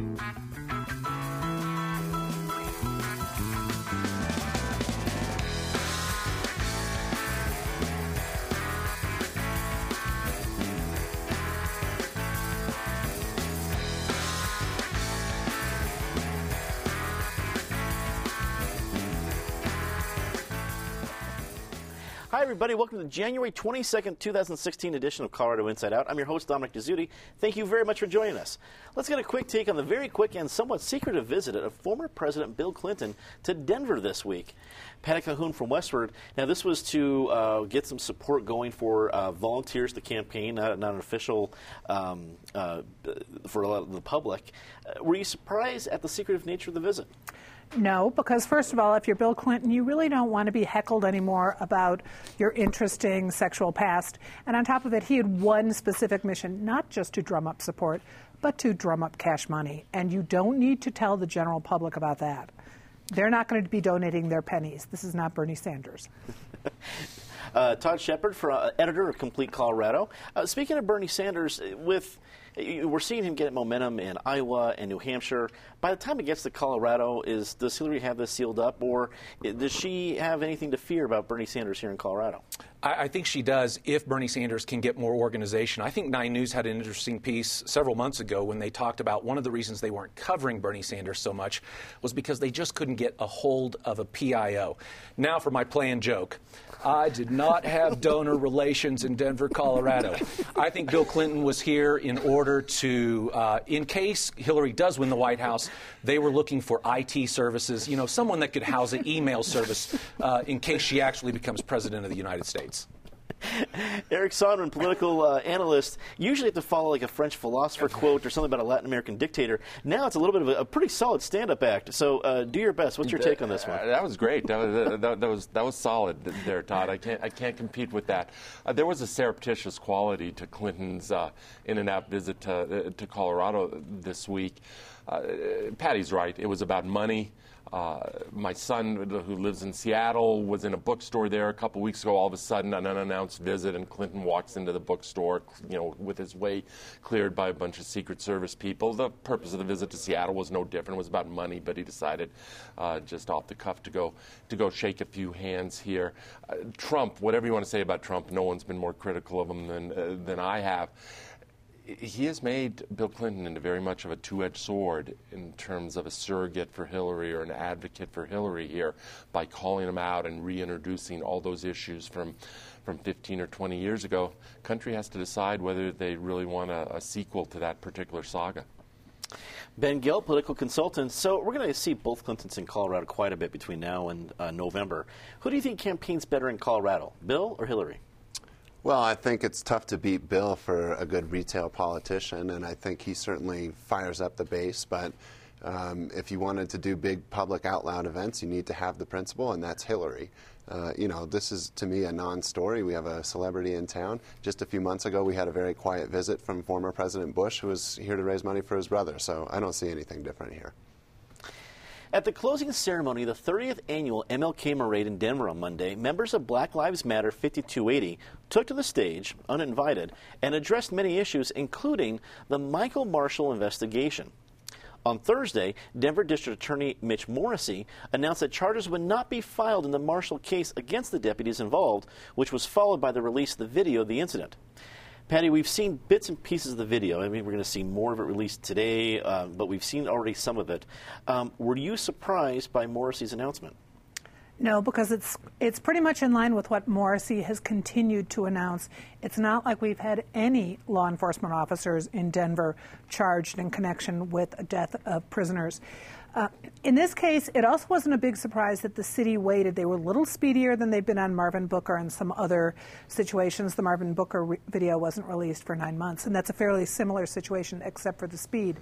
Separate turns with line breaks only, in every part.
Bye. Hi, everybody. Welcome to the January 22nd, 2016 edition of Colorado Inside Out. I'm your host, Dominic Dezzutti. Thank you very much for joining us. Let's get a quick take on the very quick and somewhat secretive visit of former President Bill Clinton to Denver this week. Patty Calhoun from Westword. Now, this was to uh, get some support going for uh, volunteers to campaign, not, not an official um, uh, for the public. Uh, were you surprised at the secretive nature of the visit?
No, because first of all, if you're Bill Clinton, you really don't want to be heckled anymore about your interesting sexual past. And on top of it, he had one specific mission, not just to drum up support, but to drum up cash money. And you don't need to tell the general public about that. They're not going to be donating their pennies. This is not Bernie Sanders.
uh, Todd Shepard, for, uh, editor of Complete Colorado. Uh, speaking of Bernie Sanders, with we're seeing him get momentum in Iowa and New Hampshire. By the time it gets to Colorado, is does Hillary have this sealed up, or does she have anything to fear about Bernie Sanders here in Colorado?
I, I think she does if Bernie Sanders can get more organization. I think Nine News had an interesting piece several months ago when they talked about one of the reasons they weren't covering Bernie Sanders so much was because they just couldn't get a hold of a PIO. Now for my planned joke. I did not have donor relations in Denver, Colorado. I think Bill Clinton was here in order to, uh, in case Hillary does win the White House, they were looking for IT services, you know, someone that could house an email service uh, in case she actually becomes president of the United States.
Eric Sondermann, political uh, analyst, usually have to follow like a French philosopher quote or something about a Latin American dictator. Now it's a little bit of a, a pretty solid stand-up act. So uh, do your best. What's your take on this one? Uh,
that was great. That was, uh, that, that, was that was solid there, Todd. I can't I can't compete with that. Uh, there was a surreptitious quality to Clinton's uh, in-and-out visit to to Colorado this week. Patty's right. It was about money. Uh, my son, who lives in Seattle, was in a bookstore there a couple weeks ago. All of a sudden, an unannounced visit, and Clinton walks into the bookstore, you know, with his way cleared by a bunch of Secret Service people. The purpose of the visit to Seattle was no different; it was about money. But he decided, uh, just off the cuff, to go to go shake a few hands here. Uh, Trump, whatever you want to say about Trump, no one's been more critical of him than uh, than I have he has made Bill Clinton into very much of a two edged sword in terms of a surrogate for Hillary or an advocate for Hillary here by calling him out and reintroducing all those issues from, from 15 or 20 years ago. Country has to decide whether they really want a, a sequel to that particular saga.
Ben Gill, political consultant. So we're going to see both Clintons in Colorado quite a bit between now and uh, November. Who do you think campaigns better in Colorado, Bill or Hillary?
Well, I think it's tough to beat Bill for a good retail politician, and I think he certainly fires up the base. But um, if you wanted to do big public out loud events, you need to have the principal, and that's Hillary. Uh, you know, this is to me a non story. We have a celebrity in town. Just a few months ago, we had a very quiet visit from former President Bush, who was here to raise money for his brother. So I don't see anything different here.
At the closing ceremony of the 30th annual MLK Parade in Denver on Monday, members of Black Lives Matter 5280 took to the stage, uninvited, and addressed many issues, including the Michael Marshall investigation. On Thursday, Denver District Attorney Mitch Morrissey announced that charges would not be filed in the Marshall case against the deputies involved, which was followed by the release of the video of the incident. Patty, we've seen bits and pieces of the video. I mean, we're going to see more of it released today, uh, but we've seen already some of it. Um, were you surprised by Morrissey's announcement?
No, because it's it's pretty much in line with what Morrissey has continued to announce. It's not like we've had any law enforcement officers in Denver charged in connection with the death of prisoners. Uh, in this case, it also wasn't a big surprise that the city waited. They were a little speedier than they've been on Marvin Booker and some other situations. The Marvin Booker re- video wasn't released for nine months, and that's a fairly similar situation except for the speed.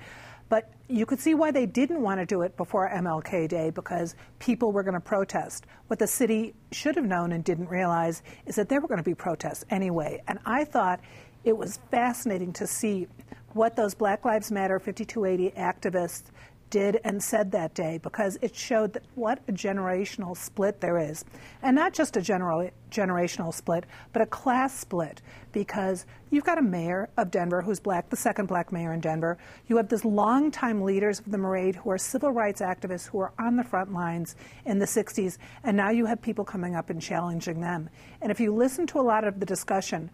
But you could see why they didn't want to do it before MLK Day because people were going to protest. What the city should have known and didn't realize is that there were going to be protests anyway. And I thought it was fascinating to see what those Black Lives Matter 5280 activists did and said that day because it showed that what a generational split there is. And not just a general, generational split, but a class split because you've got a mayor of Denver who's black, the second black mayor in Denver. You have this longtime leaders of the Marade who are civil rights activists who are on the front lines in the 60s, and now you have people coming up and challenging them. And if you listen to a lot of the discussion,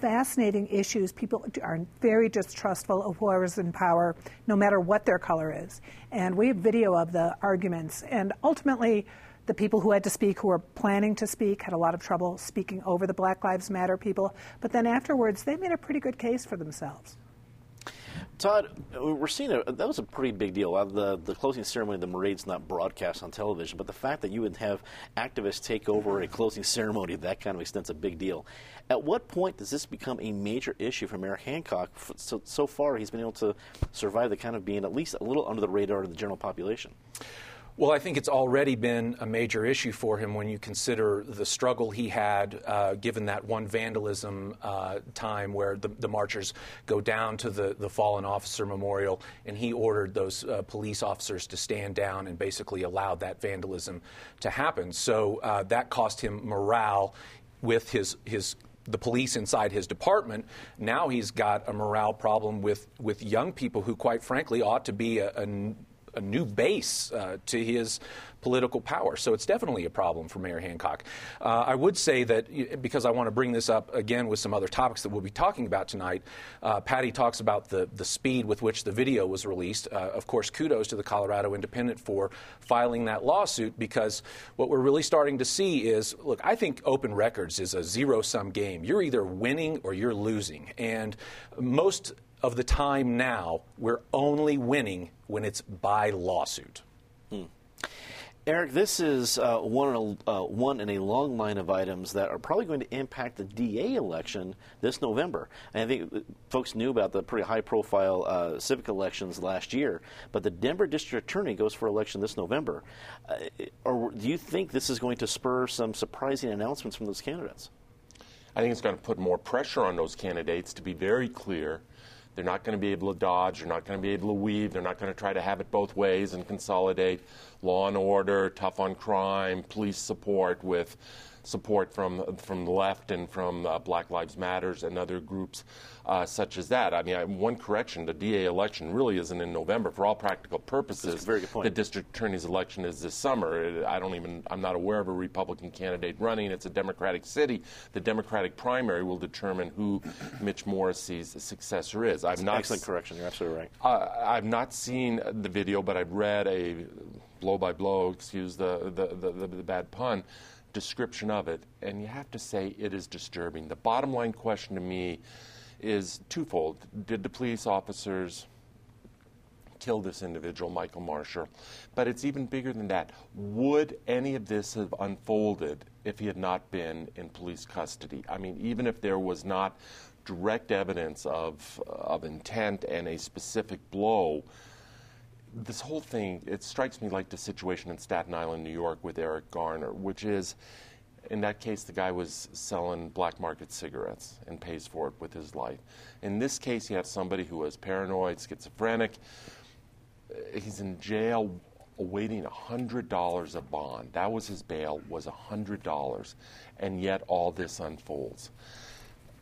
fascinating issues. People are very distrustful of whoever's in power, no matter what their color is. And we have video of the arguments. And ultimately, the people who had to speak, who were planning to speak, had a lot of trouble speaking over the Black Lives Matter people. But then afterwards, they made a pretty good case for themselves.
Todd, we're seeing a, that was a pretty big deal. Uh, the the closing ceremony of the Marade's not broadcast on television, but the fact that you would have activists take over a closing ceremony of that kind of extent is a big deal. At what point does this become a major issue for Mayor Hancock? So, so far, he's been able to survive the kind of being at least a little under the radar of the general population.
Well, I think it's already been a major issue for him when you consider the struggle he had, uh, given that one vandalism uh, time where the, the, marchers go down to the, the fallen officer memorial, and he ordered those uh, police officers to stand down and basically allowed that vandalism to happen. So uh, that cost him morale with his his the police inside his department. Now he's got a morale problem with, with young people who, quite frankly, ought to be a, a a new base uh, to his political power. So it's definitely a problem for Mayor Hancock. Uh, I would say that because I want to bring this up again with some other topics that we'll be talking about tonight. Uh, Patty talks about the the speed with which the video was released. Uh, of course, kudos to the Colorado Independent for filing that lawsuit because what we're really starting to see is look. I think open records is a zero sum game. You're either winning or you're losing, and most of the time now, we're only winning when it's by lawsuit. Hmm.
Eric, this is uh, one, uh, one in a long line of items that are probably going to impact the DA election this November. And I think folks knew about the pretty high profile uh, civic elections last year, but the Denver District Attorney goes for election this November. Uh, or do you think this is going to spur some surprising announcements from those candidates?
I think it's going to put more pressure on those candidates to be very clear they're not going to be able to dodge. They're not going to be able to weave. They're not going to try to have it both ways and consolidate law and order, tough on crime, police support with support from from the left and from uh, Black Lives Matters and other groups uh, such as that. I mean, I, one correction: the DA election really isn't in November. For all practical purposes,
very good point.
the district attorney's election is this summer. I don't even I'm not aware of a Republican candidate running. It's a Democratic city. The Democratic primary will determine who Mitch Morrissey's successor is.
I've not excellent correction. You're absolutely right.
Uh, I've not seen the video, but I've read a blow by blow. Excuse the the, the, the, the bad pun description of it, and you have to say it is disturbing. The bottom line question to me is twofold. Did the police officers kill this individual, Michael Marshall? But it's even bigger than that. Would any of this have unfolded if he had not been in police custody? I mean, even if there was not direct evidence of, of intent and a specific blow, this whole thing, it strikes me like the situation in Staten Island, New York with Eric Garner, which is, in that case, the guy was selling black market cigarettes and pays for it with his life. In this case, you have somebody who is paranoid, schizophrenic. He's in jail awaiting $100 a bond. That was his bail, was $100. And yet all this unfolds.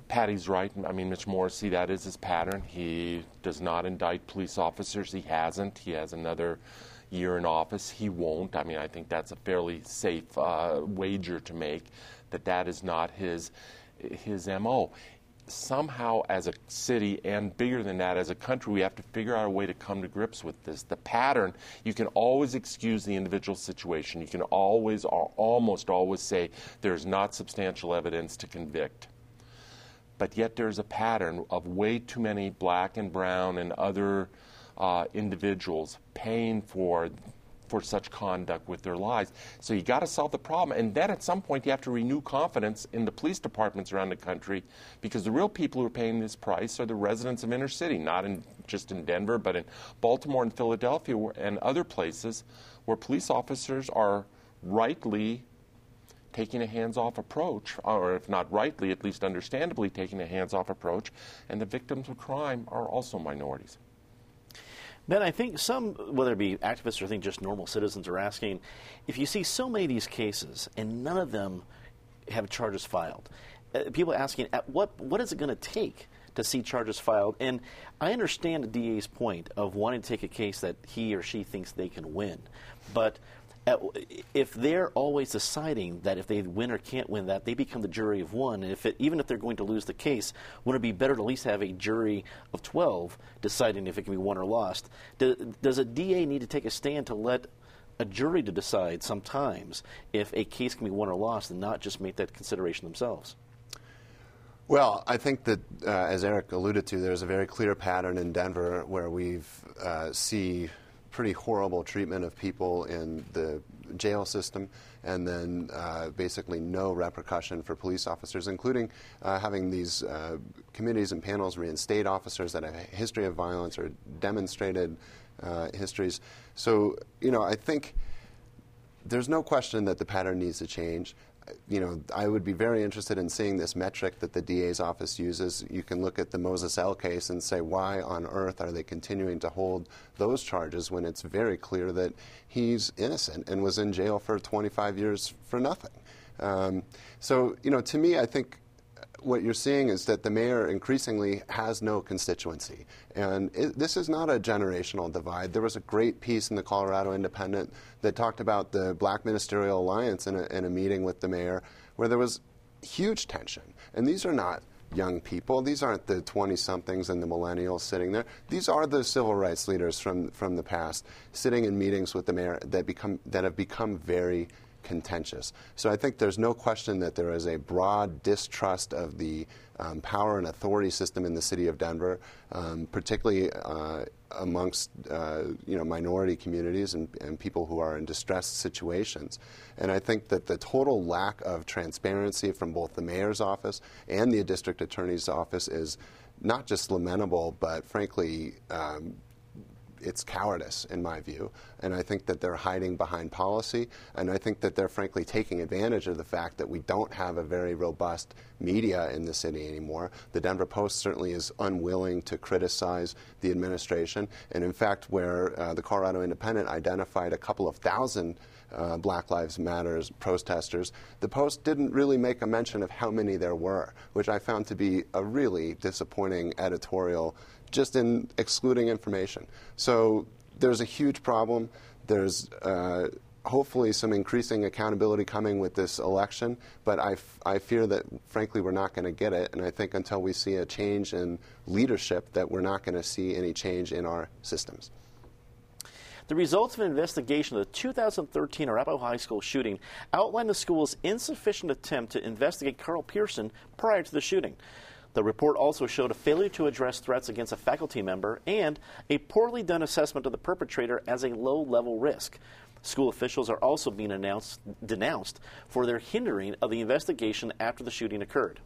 Patty's right. I mean, Mitch Morrissey, that is his pattern. He does not indict police officers. He hasn't. He has another year in office. He won't. I mean, I think that's a fairly safe uh, wager to make that that is not his his mo. Somehow, as a city and bigger than that, as a country, we have to figure out a way to come to grips with this. The pattern, you can always excuse the individual situation. You can always, almost always say there's not substantial evidence to convict but yet there's a pattern of way too many black and brown and other uh, individuals paying for for such conduct with their lives. So you got to solve the problem, and then at some point you have to renew confidence in the police departments around the country, because the real people who are paying this price are the residents of inner city, not in just in Denver, but in Baltimore and Philadelphia and other places where police officers are rightly taking a hands off approach, or if not rightly, at least understandably taking a hands off approach, and the victims of crime are also minorities.
Ben, I think some, whether it be activists or I think just normal citizens, are asking if you see so many of these cases and none of them have charges filed, uh, people asking at what what is it going to take to see charges filed? And I understand the DA's point of wanting to take a case that he or she thinks they can win, but if they're always deciding that if they win or can't win that, they become the jury of one. And if it, even if they're going to lose the case, wouldn't it be better to at least have a jury of 12 deciding if it can be won or lost? Do, does a DA need to take a stand to let a jury to decide sometimes if a case can be won or lost and not just make that consideration themselves?
Well, I think that, uh, as Eric alluded to, there's a very clear pattern in Denver where we uh, see pretty horrible treatment of people in the jail system, and then uh, basically no repercussion for police officers, including uh, having these uh, committees and panels reinstate officers that have a history of violence or demonstrated uh, histories. So, you know, I think there's no question that the pattern needs to change you know, I would be very interested in seeing this metric that the DA's office uses. You can look at the Moses-EL case and say, why on earth are they continuing to hold those charges when it's very clear that he's innocent and was in jail for 25 years for nothing? Um, so, you know, to me, I think what you're seeing is that the mayor increasingly has no constituency. And it, this is not a generational divide. There was a great piece in the Colorado Independent that talked about the Black Ministerial Alliance in a, in a meeting with the mayor where there was huge tension. And these are not young people. These aren't the 20 somethings and the millennials sitting there. These are the civil rights leaders from, from the past sitting in meetings with the mayor that, become, that have become very contentious. So I think there's no question that there is a broad distrust of the um, power and authority system in the city of Denver, um, particularly uh, amongst uh, you know minority communities and, and, people who are in distressed situations. And I think that the total lack of transparency from both the mayor's office and the district attorney's office is not just lamentable, but frankly um, it's cowardice, in my view. And I think that they're hiding behind policy. And I think that they're frankly taking advantage of the fact that we don't have a very robust media in the city anymore. The Denver Post certainly is unwilling to criticize the administration. And in fact, where uh, the Colorado Independent identified a couple of thousand uh, Black Lives Matters protesters, the Post didn't really make a mention of how many there were, which I found to be a really disappointing editorial just in excluding information. So there's a huge problem. There's uh, hopefully some increasing accountability coming with this election, but I, f- I fear that, frankly, we're not going to get it. And I think until we see a change in leadership, that we're not going to see any change in our systems.
The results of an investigation of the 2013 Arapahoe High School shooting outline the school's insufficient attempt to investigate Karl Pierson prior to the shooting. The report also showed a failure to address threats against a faculty member and a poorly done assessment of the perpetrator as a low level risk. School officials are also being denounced for their hindering of the investigation after the shooting occurred.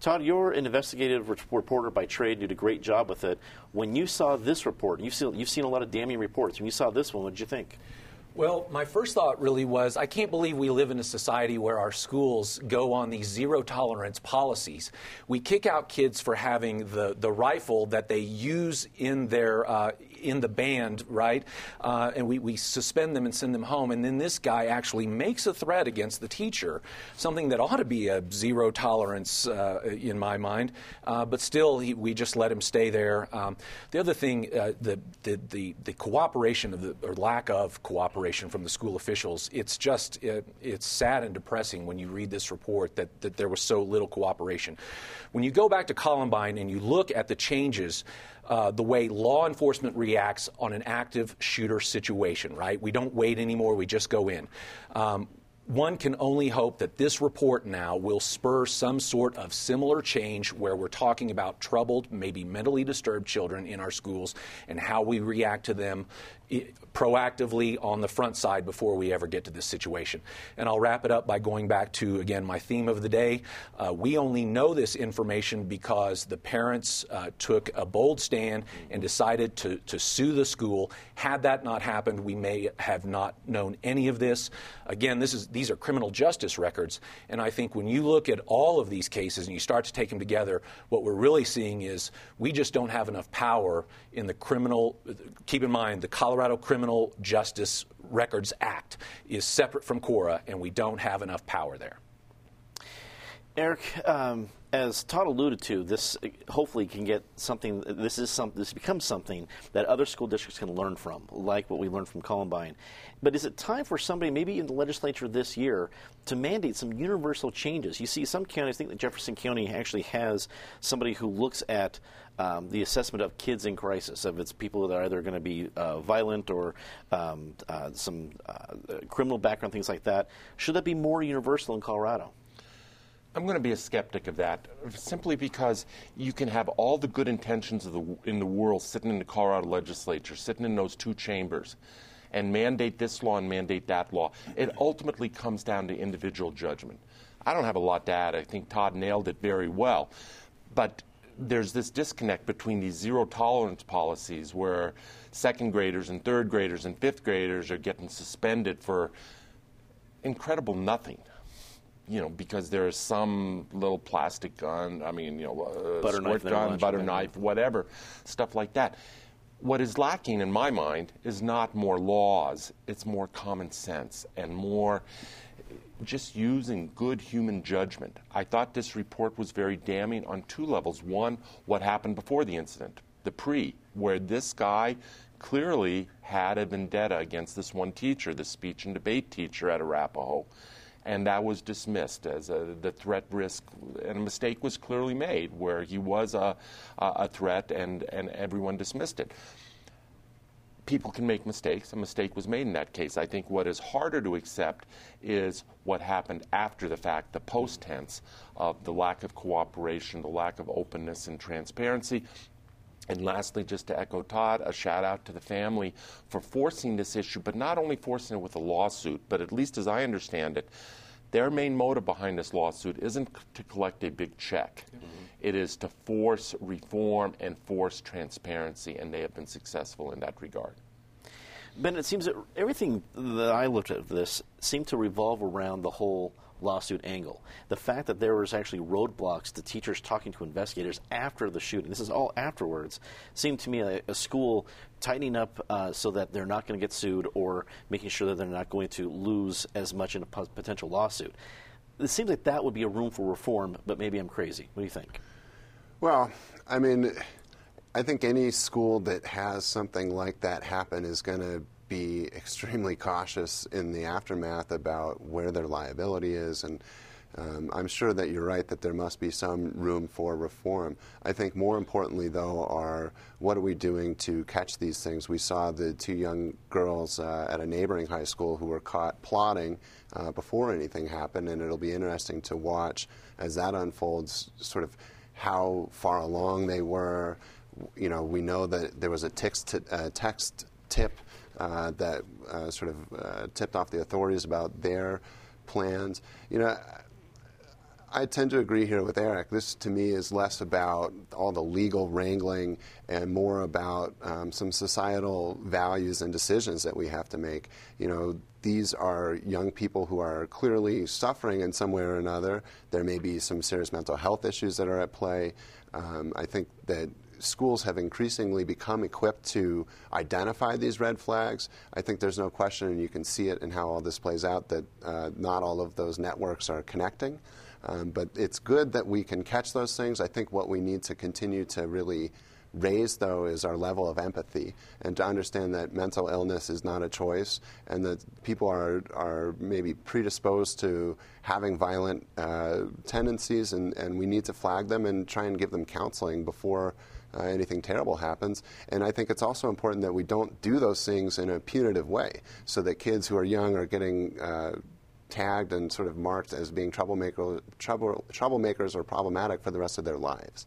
Todd, you're an investigative reporter by trade. You did a great job with it. When you saw this report, you've seen, you've seen a lot of damning reports. When you saw this one, what did you think?
Well, my first thought really was I can't believe we live in a society where our schools go on these zero tolerance policies. We kick out kids for having the, the rifle that they use in their uh, in the band, right? Uh, and we, we suspend them and send them home. And then this guy actually makes a threat against the teacher, something that ought to be a zero tolerance uh, in my mind. Uh, but still, he, we just let him stay there. Um, the other thing, uh, the, the, the, the, cooperation of the, or lack of cooperation from the school officials, it's just, it, it's sad and depressing when you read this report that, that there was so little cooperation. When you go back to Columbine and you look at the changes, uh, the way law enforcement reacts on an active shooter situation, right? We don't wait anymore, we just go in. Um, one can only hope that this report now will spur some sort of similar change where we're talking about troubled, maybe mentally disturbed children in our schools and how we react to them proactively on the front side before we ever get to this situation. And I'll wrap it up by going back to, again, my theme of the day. Uh, we only know this information because the parents uh, took a bold stand and decided to, to sue the school. Had that not happened, we may have not known any of this. Again, this is these are criminal justice records. And I think when you look at all of these cases and you start to take them together, what we're really seeing is we just don't have enough power in the criminal. Keep in mind, the Colorado Criminal Justice Records Act is separate from CORA, and we don't have enough power there.
Eric, um, as Todd alluded to, this hopefully can get something. This is some. This becomes something that other school districts can learn from, like what we learned from Columbine. But is it time for somebody, maybe in the legislature this year, to mandate some universal changes? You see, some counties I think that Jefferson County actually has somebody who looks at um, the assessment of kids in crisis, of its people that are either going to be uh, violent or um, uh, some uh, criminal background, things like that. Should that be more universal in Colorado?
I'm going to be a skeptic of that, simply because you can have all the good intentions the, in the world sitting in the Colorado legislature, sitting in those two chambers, and mandate this law and mandate that law. It ultimately comes down to individual judgment. I don't have a lot to add. I think Todd nailed it very well. But there's this disconnect between these zero tolerance policies where second graders and third graders and fifth graders are getting suspended for incredible nothing you know, because there is some little plastic gun, I mean, you know, uh,
butter knife,
gun, butter knife, whatever, stuff like that. What is lacking in my mind is not more laws, it's more common sense and more just using good human judgment. I thought this report was very damning on two levels. One, what happened before the incident, the pre, where this guy clearly had a vendetta against this one teacher, the speech and debate teacher at Arapahoe and that was dismissed as a, the threat risk, and a mistake was clearly made where he was a, a threat and, and everyone dismissed it. People can make mistakes. A mistake was made in that case. I think what is harder to accept is what happened after the fact, the post tense of the lack of cooperation, the lack of openness and transparency, and lastly, just to echo Todd, a shout out to the family for forcing this issue, but not only forcing it with a lawsuit, but at least as I understand it, their main motive behind this lawsuit isn't to collect a big check. Mm-hmm. It is to force reform and force transparency, and they have been successful in that regard.
Ben, it seems that everything that I looked at this seemed to revolve around the whole lawsuit angle. The fact that there was actually roadblocks to teachers talking to investigators after the shooting, this is all afterwards, seemed to me a, a school tightening up uh, so that they're not going to get sued or making sure that they're not going to lose as much in a potential lawsuit. It seems like that would be a room for reform, but maybe I'm crazy. What do you think?
Well, I mean, I think any school that has something like that happen is going to be extremely cautious in the aftermath about where their liability is and um, I'm sure that you're right that there must be some room for reform. I think more importantly, though, are what are we doing to catch these things? We saw the two young girls uh, at a neighboring high school who were caught plotting uh, before anything happened, and it'll be interesting to watch as that unfolds, sort of how far along they were. You know, we know that there was a text, uh, text tip uh, that uh, sort of uh, tipped off the authorities about their plans. You know, I tend to agree here with Eric. This, to me, is less about all the legal wrangling and more about um, some societal values and decisions that we have to make. You know, these are young people who are clearly suffering in some way or another. There may be some serious mental health issues that are at play. Um, I think that schools have increasingly become equipped to identify these red flags. I think there's no question, and you can see it in how all this plays out, that uh, not all of those networks are connecting. Um, but it's good that we can catch those things. I think what we need to continue to really raise, though, is our level of empathy and to understand that mental illness is not a choice and that people are, are maybe predisposed to having violent uh, tendencies, and, and we need to flag them and try and give them counseling before uh, anything terrible happens. And I think it's also important that we don't do those things in a punitive way so that kids who are young are getting uh, tagged and sort of marked as being troublemaker, trouble, troublemakers or problematic for the rest of their lives.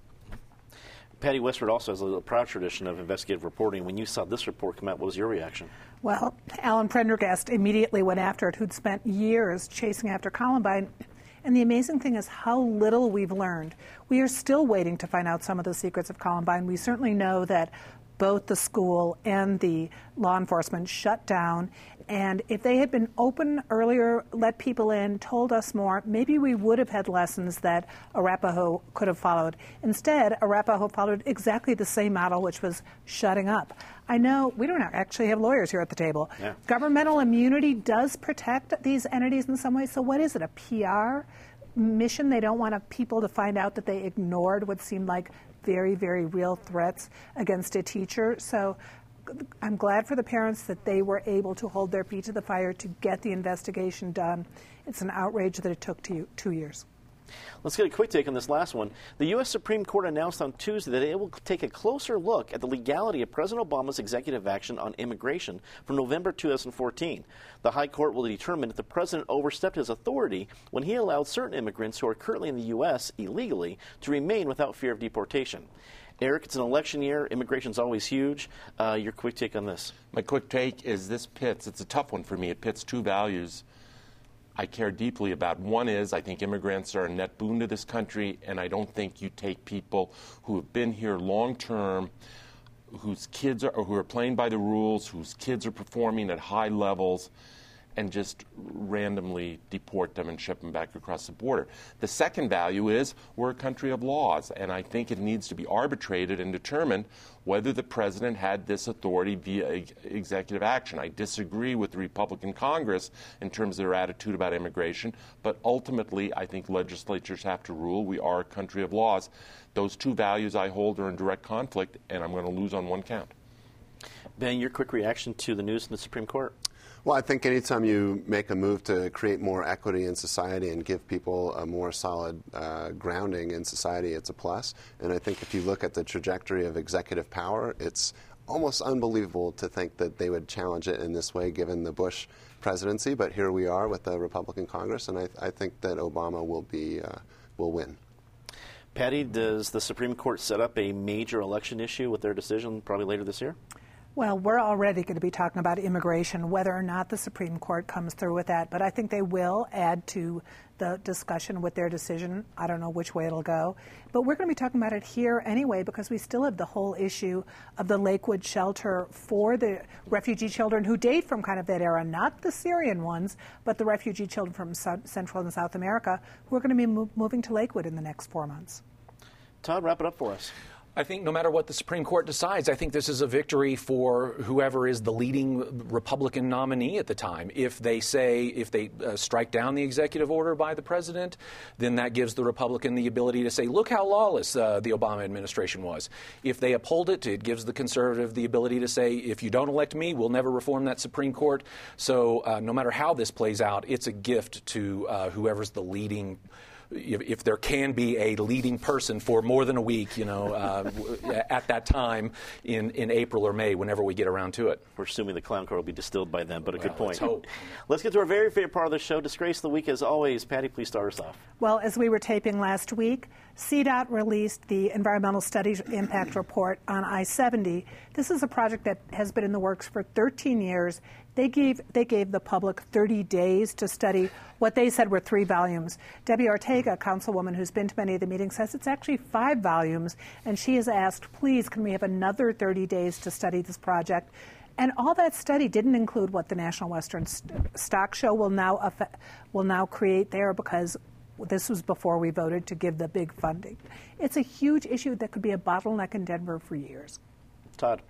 Patty Westword also has a proud tradition of investigative reporting. When you saw this report come out, what was your reaction?
Well, Alan Prendergast immediately went after it, who'd spent years chasing after Columbine and the amazing thing is how little we've learned. We are still waiting to find out some of the secrets of Columbine. We certainly know that both the school and the law enforcement shut down. And if they had been open earlier, let people in, told us more, maybe we would have had lessons that Arapahoe could have followed. Instead, Arapahoe followed exactly the same model, which was shutting up. I know we don't actually have lawyers here at the table.
Yeah.
Governmental immunity does protect these entities in some way. So, what is it? A PR mission? They don't want people to find out that they ignored what seemed like very, very real threats against a teacher. So, I'm glad for the parents that they were able to hold their feet to the fire to get the investigation done. It's an outrage that it took two, two years.
Let's get a quick take on this last one. The U.S. Supreme Court announced on Tuesday that it will take a closer look at the legality of President Obama's executive action on immigration from November 2014. The High Court will determine if the president overstepped his authority when he allowed certain immigrants who are currently in the U.S. illegally to remain without fear of deportation. Eric, it's an election year. Immigration's always huge. Uh, your quick take on this?
My quick take is this pits, it's a tough one for me. It pits two values I care deeply about. One is I think immigrants are a net boon to this country, and I don't think you take people who have been here long term, whose kids are, who are playing by the rules, whose kids are performing at high levels, and just randomly deport them and ship them back across the border. The second value is we're a country of laws, and I think it needs to be arbitrated and determined whether the president had this authority via executive action. I disagree with the Republican Congress in terms of their attitude about immigration, but ultimately, I think legislatures have to rule. We are a country of laws. Those two values I hold are in direct conflict, and I'm going to lose on one count.
Ben, your quick reaction to the news in the Supreme Court?
Well, I think anytime you make a move to create more equity in society and give people a more solid uh, grounding in society, it's a plus. And I think if you look at the trajectory of executive power, it's almost unbelievable to think that they would challenge it in this way given the Bush presidency. But here we are with the Republican Congress, and I, I think that Obama will, be, uh, will win.
Patty, does the Supreme Court set up a major election issue with their decision probably later this year?
Well, we're already going to be talking about immigration, whether or not the Supreme Court comes through with that. But I think they will add to the discussion with their decision. I don't know which way it'll go. But we're going to be talking about it here anyway because we still have the whole issue of the Lakewood shelter for the refugee children who date from kind of that era, not the Syrian ones, but the refugee children from Central and South America who are going to be mo- moving to Lakewood in the next four months.
Todd, wrap it up for us.
I think no matter what the Supreme Court decides, I think this is a victory for whoever is the leading Republican nominee at the time. If they say, if they uh, strike down the executive order by the president, then that gives the Republican the ability to say, look how lawless uh, the Obama administration was. If they uphold it, it gives the conservative the ability to say, if you don't elect me, we'll never reform that Supreme Court. So uh, no matter how this plays out, it's a gift to uh, whoever's the leading if, if, there can be a leading person for more than a week, you know, uh, at that time in, in April or May, whenever we get around to it.
We're assuming the clown car will be distilled by then, but a
well,
good point.
Let's,
let's get to our very favorite part of the show, Disgrace of the Week. As always, Patty, please start us off.
Well, as we were taping last week, CDOT released the Environmental Studies Impact Report on I 70. This is a project that has been in the works for 13 years they gave, they gave the public 30 days to study what they said were three volumes. Debbie Ortega, councilwoman who's been to many of the meetings, says it's actually five volumes, and she has asked, please, can we have another 30 days to study this project? And all that study didn't include what the National Western Stock Show will now will now create there because this was before we voted to give the big funding. It's a huge issue that could be a bottleneck in Denver for years.
Todd.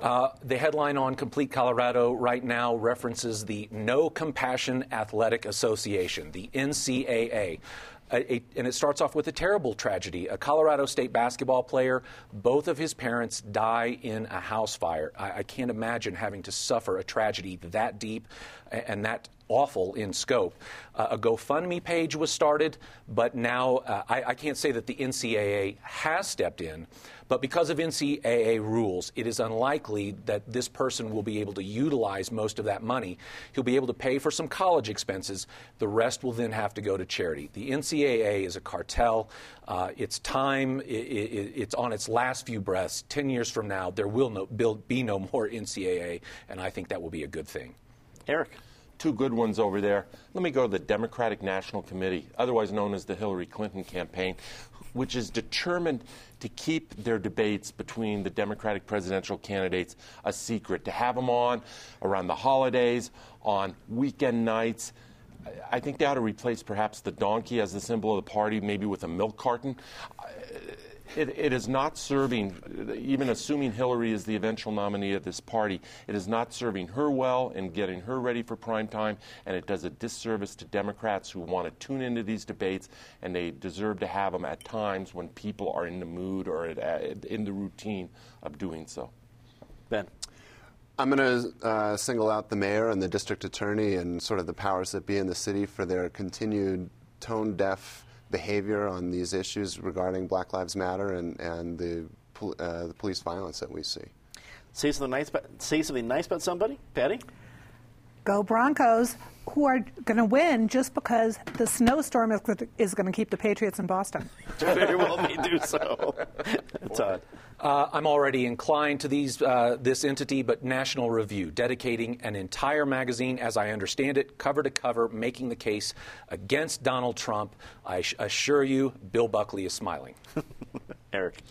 Uh, the headline on Complete Colorado right now references the No Compassion Athletic Association, the NCAA. A, a, and it starts off with a terrible tragedy. A Colorado State basketball player, both of his parents die in a house fire. I, I can't imagine having to suffer a tragedy that deep and that awful in scope. Uh, a GoFundMe page was started, but now uh, I, I, can't say that the NCAA has stepped in, but because of NCAA rules, it is unlikely that this person will be able to utilize most of that money. He'll be able to pay for some college expenses. The rest will then have to go to charity. The NCAA is a cartel. Uh, it's time, it, it, it's on its last few breaths. Ten years from now, there will no, be no more NCAA, and I think that will be a good thing.
Eric.
Two good ones over there. Let me go to the Democratic National Committee, otherwise known as the Hillary Clinton campaign, which is determined to keep their debates between the Democratic presidential candidates a secret, to have them on around the holidays, on weekend nights. I think they ought to replace perhaps the donkey as the symbol of the party, maybe with a milk carton it, it is not serving, even assuming Hillary is the eventual nominee of this party, it is not serving her well and getting her ready for prime time, and it does a disservice to Democrats who want to tune into these debates, and they deserve to have them at times when people are in the mood or at, in the routine of doing so.
Ben.
I'm going to uh, single out the mayor and the district attorney and sort of the powers that be in the city for their continued tone deaf behavior on these issues regarding Black Lives Matter and, and the, uh, the police violence that we see.
Say something nice about, say something nice about somebody, Patty?
Go Broncos, who are going to win just because the snowstorm is, is going to keep the Patriots in Boston.
Very well may do so. Todd.
Uh, I'm already inclined to these uh, this entity, but National Review, dedicating an entire magazine, as I understand it, cover to cover, making the case against Donald Trump. I assure you, Bill Buckley is smiling.
Eric.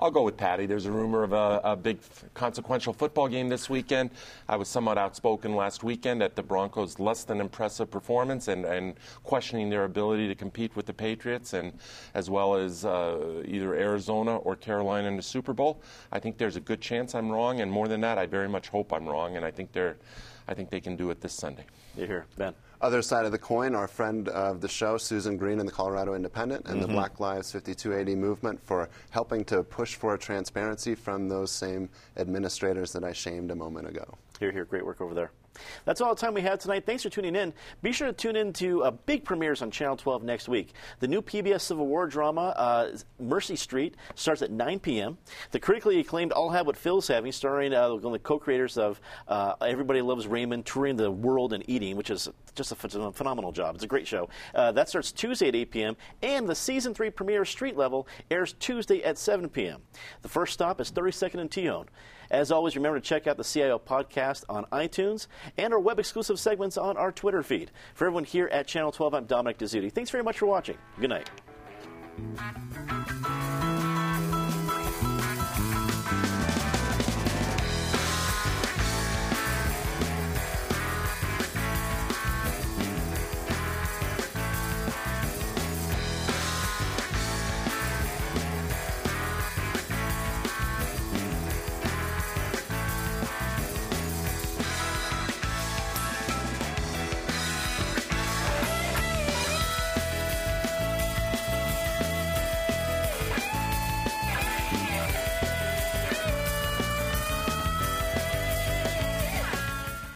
I'll go with Patty. There's a rumor of a, a, big consequential football game this weekend. I was somewhat outspoken last weekend at the Broncos' less than impressive performance and, and questioning their ability to compete with the Patriots and as well as uh, either Arizona or Carolina in the Super Bowl. I think there's a good chance I'm wrong, and more than that, I very much hope I'm wrong, and I think they're, I think they can do it this Sunday.
You hear, Ben.
Other side of the coin, our friend of the show, Susan Greene in the Colorado Independent and mm-hmm. the Black Lives 5280 movement for helping to push for transparency from those same administrators that I shamed a moment ago.
Here, here, great work over there. That's all the time we have tonight. Thanks for tuning in. Be sure to tune in to uh, big premieres on Channel 12 next week. The new PBS Civil War drama, uh, Mercy Street, starts at 9 p.m. The critically acclaimed I'll Have What Phil's Having, starring uh, one of the co-creators of uh, Everybody Loves Raymond, touring the world and eating, which is just a phenomenal job. It's a great show. Uh, that starts Tuesday at 8 p.m. And the season three premiere, Street Level, airs Tuesday at 7 p.m. The first stop is 32nd and Tejon. As always, remember to check out the CIO podcast on iTunes and our web exclusive segments on our Twitter feed. For everyone here at Channel 12, I'm Dominic Dezzutti. Thanks very much for watching. Good night.